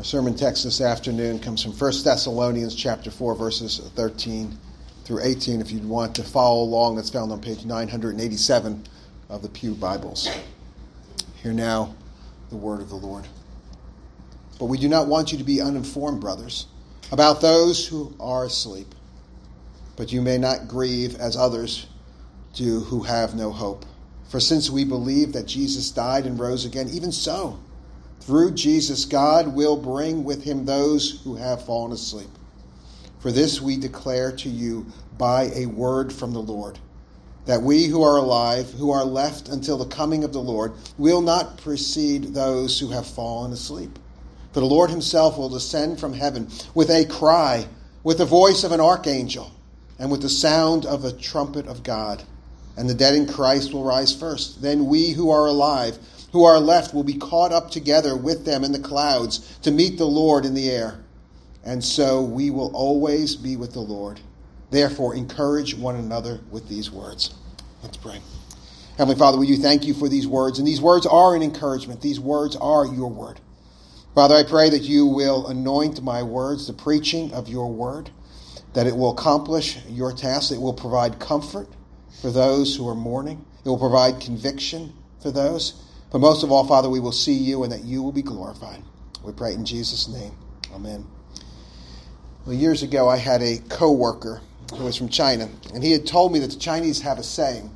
Our sermon text this afternoon comes from 1 Thessalonians chapter 4 verses 13 through 18 if you'd want to follow along that's found on page 987 of the Pew Bibles. Hear now the word of the Lord. But we do not want you to be uninformed, brothers, about those who are asleep. But you may not grieve as others do who have no hope. For since we believe that Jesus died and rose again, even so, through Jesus, God will bring with him those who have fallen asleep. For this we declare to you by a word from the Lord, that we who are alive, who are left until the coming of the Lord, will not precede those who have fallen asleep. For the Lord himself will descend from heaven with a cry, with the voice of an archangel, and with the sound of a trumpet of God. And the dead in Christ will rise first. Then we who are alive, who are left will be caught up together with them in the clouds to meet the Lord in the air. And so we will always be with the Lord. Therefore, encourage one another with these words. Let's pray. Heavenly Father, we do thank you for these words? And these words are an encouragement. These words are your word. Father, I pray that you will anoint my words, the preaching of your word, that it will accomplish your task, it will provide comfort for those who are mourning, it will provide conviction for those but most of all, Father, we will see you and that you will be glorified. We pray in Jesus' name. Amen. Well, years ago, I had a coworker who was from China, and he had told me that the Chinese have a saying.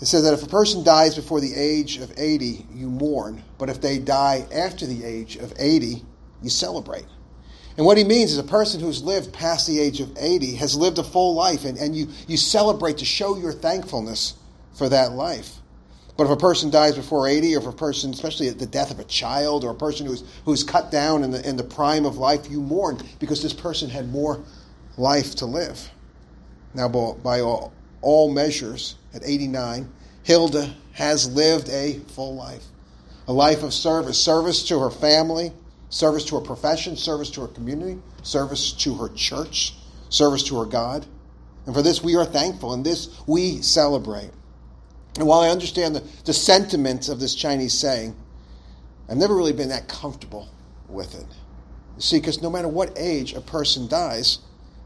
It says that if a person dies before the age of 80, you mourn, but if they die after the age of 80, you celebrate. And what he means is a person who's lived past the age of 80 has lived a full life, and, and you, you celebrate to show your thankfulness for that life. But if a person dies before 80, or if a person, especially at the death of a child, or a person who's, who's cut down in the, in the prime of life, you mourn because this person had more life to live. Now, by all, all measures, at 89, Hilda has lived a full life. A life of service, service to her family, service to her profession, service to her community, service to her church, service to her God. And for this we are thankful, and this we celebrate. And while I understand the, the sentiments of this Chinese saying, I've never really been that comfortable with it. You see, because no matter what age a person dies,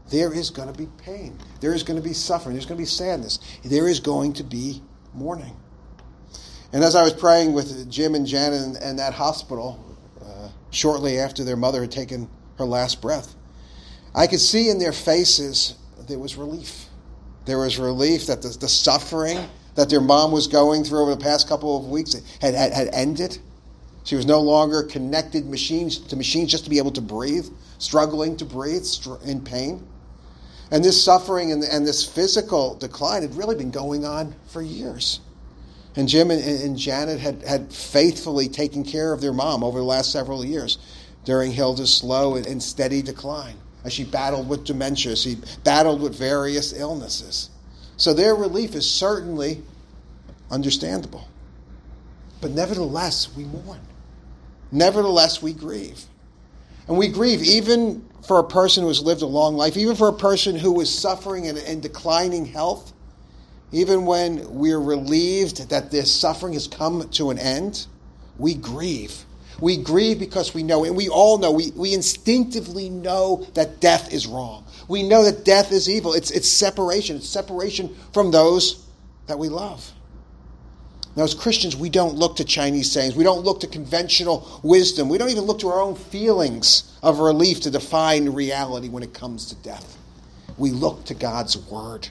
there is going to be pain. There is going to be suffering. There's going to be sadness. There is going to be mourning. And as I was praying with Jim and Janet in, in that hospital uh, shortly after their mother had taken her last breath, I could see in their faces there was relief. There was relief that the, the suffering that their mom was going through over the past couple of weeks had, had, had ended. She was no longer connected machines to machines just to be able to breathe, struggling to breathe in pain. And this suffering and, and this physical decline had really been going on for years. And Jim and, and Janet had, had faithfully taken care of their mom over the last several years during Hilda's slow and, and steady decline as she battled with dementia, she battled with various illnesses. So their relief is certainly understandable. But nevertheless, we mourn. Nevertheless, we grieve. And we grieve even for a person who has lived a long life, even for a person who is suffering and, in, declining health, even when we're relieved that this suffering has come to an end, we grieve. We grieve because we know, and we all know, we, we instinctively know that death is wrong. We know that death is evil. It's, it's separation. It's separation from those that we love. Now, as Christians, we don't look to Chinese sayings. We don't look to conventional wisdom. We don't even look to our own feelings of relief to define reality when it comes to death. We look to God's Word.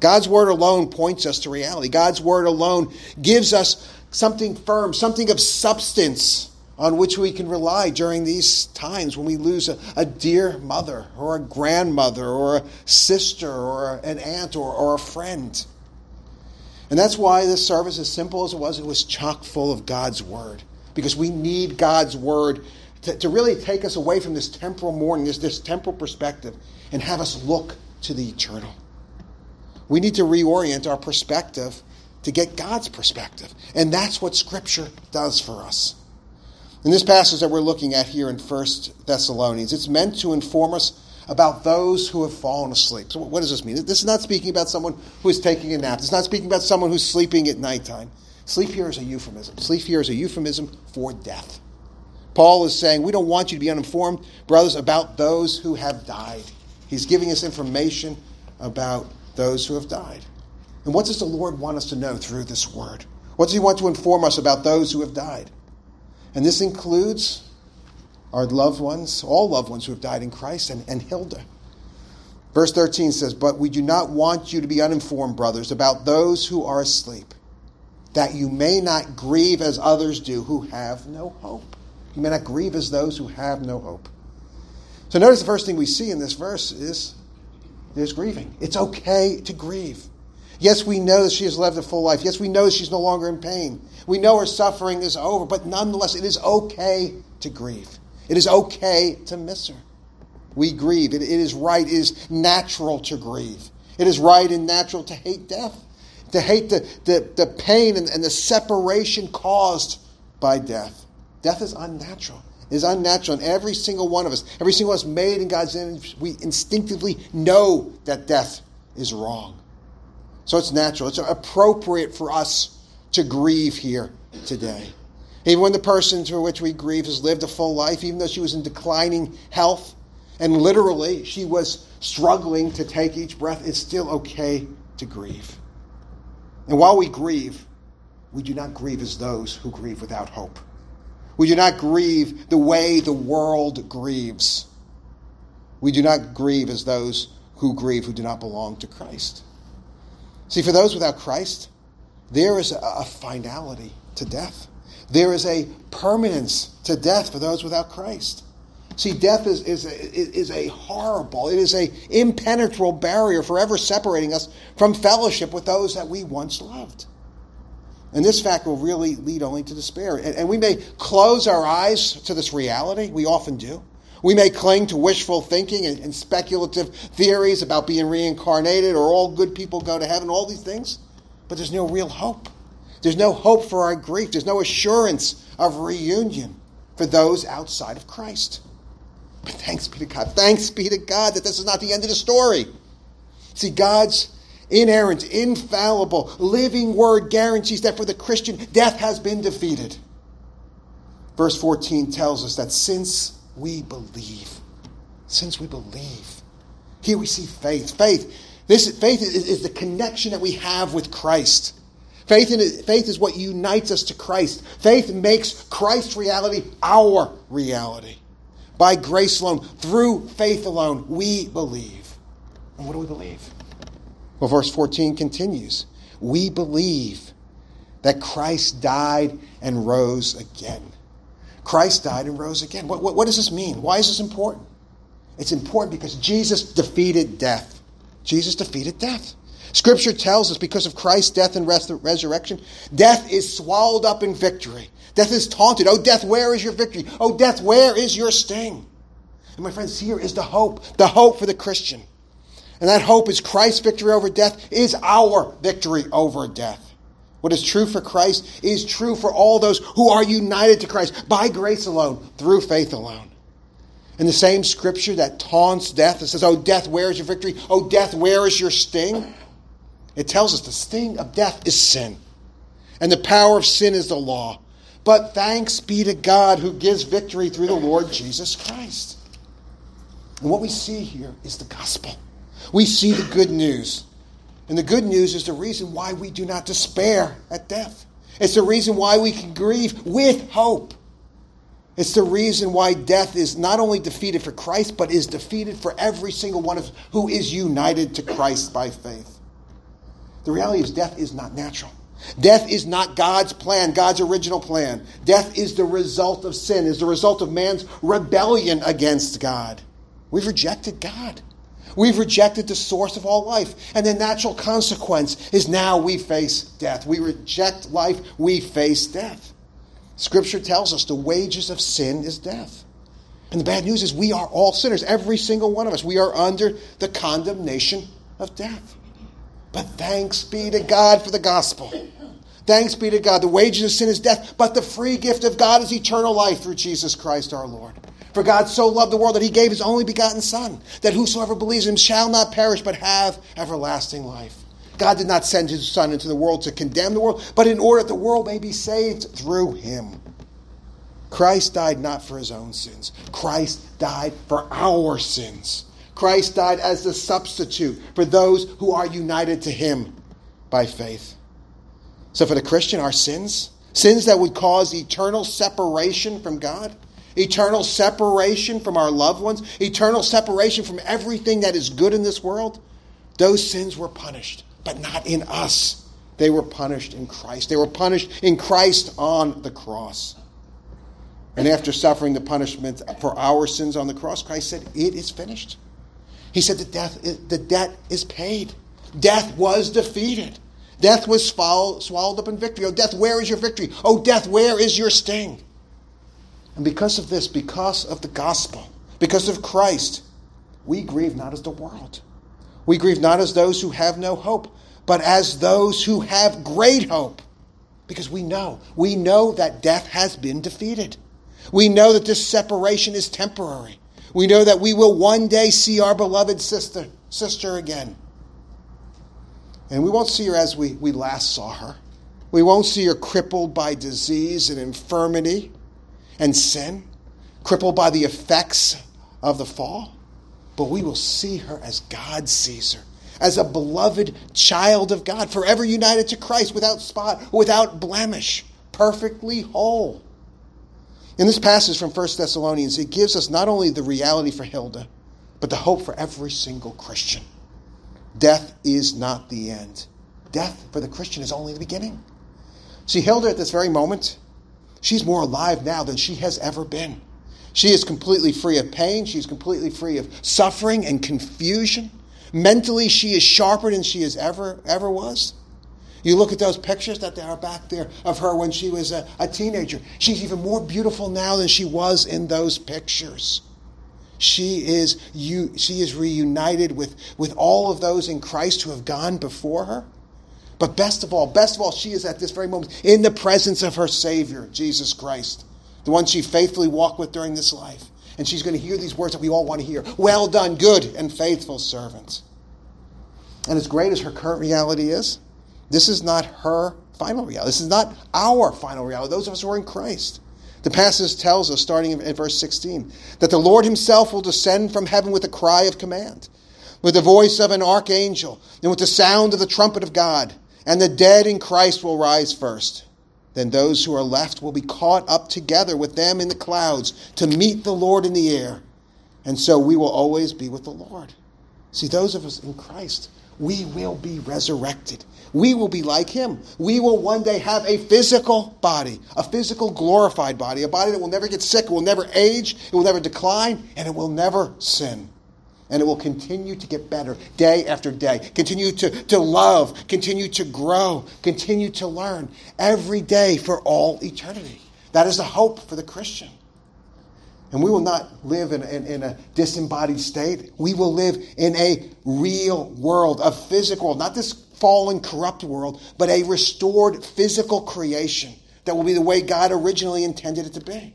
God's Word alone points us to reality. God's Word alone gives us something firm, something of substance on which we can rely during these times when we lose a, a, dear mother or a grandmother or a sister or an aunt or, or a friend. And that's why this service, as simple as it was, it was chock full of God's Word. Because we need God's Word to, to really take us away from this temporal mourning, this, this temporal perspective, and have us look to the eternal. We need to reorient our perspective to get God's perspective. And that's what Scripture does for us. In this passage that we're looking at here in 1 Thessalonians, it's meant to inform us about those who have fallen asleep. So, what does this mean? This is not speaking about someone who is taking a nap. It's not speaking about someone who's sleeping at nighttime. Sleep here is a euphemism. Sleep here is a euphemism for death. Paul is saying, We don't want you to be uninformed, brothers, about those who have died. He's giving us information about those who have died. And what does the Lord want us to know through this word? What does He want to inform us about those who have died? And this includes our loved ones, all loved ones who have died in Christ, and, and Hilda. Verse 13 says, But we do not want you to be uninformed, brothers, about those who are asleep, that you may not grieve as others do who have no hope. You may not grieve as those who have no hope. So notice the first thing we see in this verse is there's grieving. It's okay to grieve. Yes, we know that she has lived a full life. Yes, we know that she's no longer in pain. We know her suffering is over, but nonetheless, it is okay to grieve. It is okay to miss her. We grieve. It, it is right, it is natural to grieve. It is right and natural to hate death, to hate the, the, the pain and, and the separation caused by death. Death is unnatural. It is unnatural. And every single one of us, every single one of us made in God's image, we instinctively know that death is wrong. So it's natural. It's appropriate for us to grieve here today. Even when the person to which we grieve has lived a full life, even though she was in declining health, and literally she was struggling to take each breath, it's still okay to grieve. And while we grieve, we do not grieve as those who grieve without hope. We do not grieve the way the world grieves. We do not grieve as those who grieve who do not belong to Christ. See, for those without Christ, there is a finality to death. There is a permanence to death for those without Christ. See, death is, is, a, is a horrible, it is a impenetrable barrier forever separating us from fellowship with those that we once loved. And this fact will really lead only to despair. And, and we may close our eyes to this reality. We often do. We may cling to wishful thinking and, and speculative theories about being reincarnated or all good people go to heaven, all these things. But there's no real hope. There's no hope for our grief. There's no assurance of reunion for those outside of Christ. But thanks be to God. Thanks be to God that this is not the end of the story. See, God's inerrant, infallible, living word guarantees that for the Christian, death has been defeated. Verse 14 tells us that since we believe, since we believe, here we see faith. Faith, this faith is, is the connection that we have with Christ. Faith, in, faith is what unites us to Christ. Faith makes Christ's reality our reality. By grace alone, through faith alone, we believe. And what do we believe? Well, verse 14 continues We believe that Christ died and rose again. Christ died and rose again. What, what, what, does this mean? Why is this important? It's important because Jesus defeated death. Jesus defeated death. Scripture tells us because of Christ's death and res- resurrection, death is swallowed up in victory. Death is taunted. Oh, death, where is your victory? Oh, death, where is your sting? And my friends, here is the hope, the hope for the Christian. And that hope is Christ's victory over death is our victory over death. What is true for Christ is true for all those who are united to Christ by grace alone, through faith alone. And the same scripture that taunts death, it says, Oh, death, where is your victory? Oh, death, where is your sting? It tells us the sting of death is sin, and the power of sin is the law. But thanks be to God who gives victory through the Lord Jesus Christ. And what we see here is the gospel. We see the good news. And the good news is the reason why we do not despair at death. It's the reason why we can grieve with hope. It's the reason why death is not only defeated for Christ, but is defeated for every single one of us who is united to Christ by faith. The reality is, death is not natural. Death is not God's plan, God's original plan. Death is the result of sin, is the result of man's rebellion against God. We've rejected God. We've rejected the source of all life. And the natural consequence is now we face death. We reject life, we face death. Scripture tells us the wages of sin is death. And the bad news is we are all sinners, every single one of us. We are under the condemnation of death. But thanks be to God for the gospel. Thanks be to God. The wages of sin is death, but the free gift of God is eternal life through Jesus Christ our Lord. For God so loved the world that he gave his only begotten Son, that whosoever believes in him shall not perish but have everlasting life. God did not send his Son into the world to condemn the world, but in order that the world may be saved through him. Christ died not for his own sins, Christ died for our sins. Christ died as the substitute for those who are united to him by faith. So, for the Christian, our sins, sins that would cause eternal separation from God, eternal separation from our loved ones, eternal separation from everything that is good in this world, those sins were punished, but not in us. They were punished in Christ. They were punished in Christ on the cross. And after suffering the punishment for our sins on the cross, Christ said, It is finished. He said the death the debt is paid. Death was defeated. Death was swallowed up in victory. Oh, death, where is your victory? Oh, death, where is your sting? And because of this, because of the gospel, because of Christ, we grieve not as the world. We grieve not as those who have no hope, but as those who have great hope. Because we know, we know that death has been defeated. We know that this separation is temporary. We know that we will one day see our beloved sister, sister again. And we won't see her as we, we last saw her. We won't see her crippled by disease and infirmity and sin, crippled by the effects of the fall. But we will see her as God sees her, as a beloved child of God, forever united to Christ, without spot, without blemish, perfectly whole. In this passage from 1 Thessalonians, it gives us not only the reality for Hilda, but the hope for every single Christian. Death is not the end. Death for the Christian is only the beginning. See, Hilda at this very moment, she's more alive now than she has ever been. She is completely free of pain. She's completely free of suffering and confusion. Mentally, she is sharper than she has ever, ever was. You look at those pictures that are back there of her when she was a, a teenager. She's even more beautiful now than she was in those pictures. She is, you, she is reunited with, with all of those in Christ who have gone before her. But best of all, best of all, she is at this very moment in the presence of her Savior, Jesus Christ, the one she faithfully walked with during this life. And she's going to hear these words that we all want to hear Well done, good and faithful servant. And as great as her current reality is, this is not her final reality. This is not our final reality. Those of us who are in Christ. The passage tells us, starting in verse 16, that the Lord himself will descend from heaven with a cry of command, with the voice of an archangel, and with the sound of the trumpet of God, and the dead in Christ will rise first. Then those who are left will be caught up together with them in the clouds to meet the Lord in the air. And so we will always be with the Lord. See, those of us in Christ, we will be resurrected. We will be like him. We will one day have a physical body, a physical glorified body, a body that will never get sick, it will never age, it will never decline, and it will never sin. And it will continue to get better day after day. Continue to, to love, continue to grow, continue to learn every day for all eternity. That is the hope for the Christian. And we will not live in, in, in, a disembodied state. We will live in a real world, a physical world, not this fallen, corrupt world, but a restored physical creation that will be the way God originally intended it to be.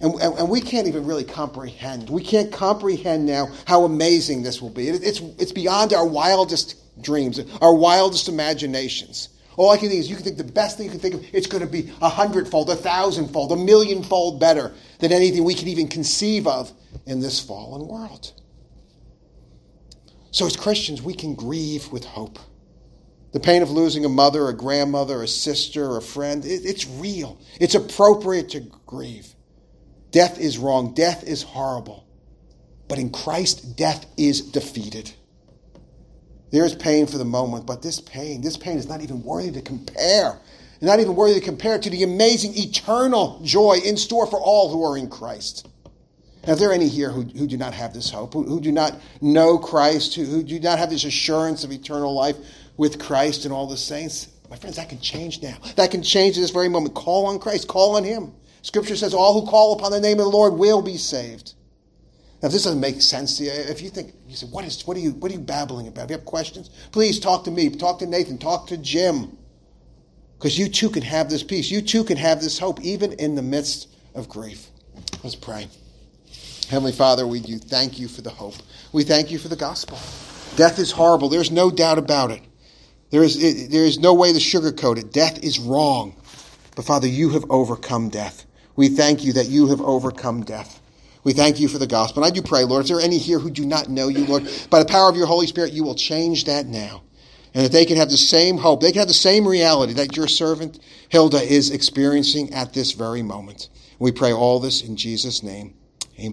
And, and, and we can't even really comprehend. We can't comprehend now how amazing this will be. It, it's, it's beyond our wildest dreams, our wildest imaginations. All I can think is you can think the best thing you can think of, it's going to be a hundredfold, a thousandfold, a millionfold better than anything we can even conceive of in this fallen world. So, as Christians, we can grieve with hope. The pain of losing a mother, a grandmother, a sister, a friend, it, it's real. It's appropriate to grieve. Death is wrong, death is horrible. But in Christ, death is defeated. There is pain for the moment, but this pain, this pain is not even worthy to compare. Not even worthy to compare to the amazing eternal joy in store for all who are in Christ. Now, if there are any here who, who do not have this hope, who, who do not know Christ, who, who do not have this assurance of eternal life with Christ and all the saints, my friends, that can change now. That can change at this very moment. Call on Christ, call on Him. Scripture says, All who call upon the name of the Lord will be saved. Now, if this doesn't make sense to you, if you think, you say, what, is, what, are, you, what are you babbling about? If you have questions, please talk to me, talk to Nathan, talk to Jim. Because you too can have this peace. You too can have this hope, even in the midst of grief. Let's pray. Heavenly Father, we do thank you for the hope. We thank you for the gospel. Death is horrible. There's no doubt about it. There is, there is no way to sugarcoat it. Death is wrong. But Father, you have overcome death. We thank you that you have overcome death. We thank you for the gospel. And I do pray, Lord, if there are any here who do not know you, Lord, by the power of your Holy Spirit, you will change that now. And that they can have the same hope, they can have the same reality that your servant Hilda is experiencing at this very moment. We pray all this in Jesus' name.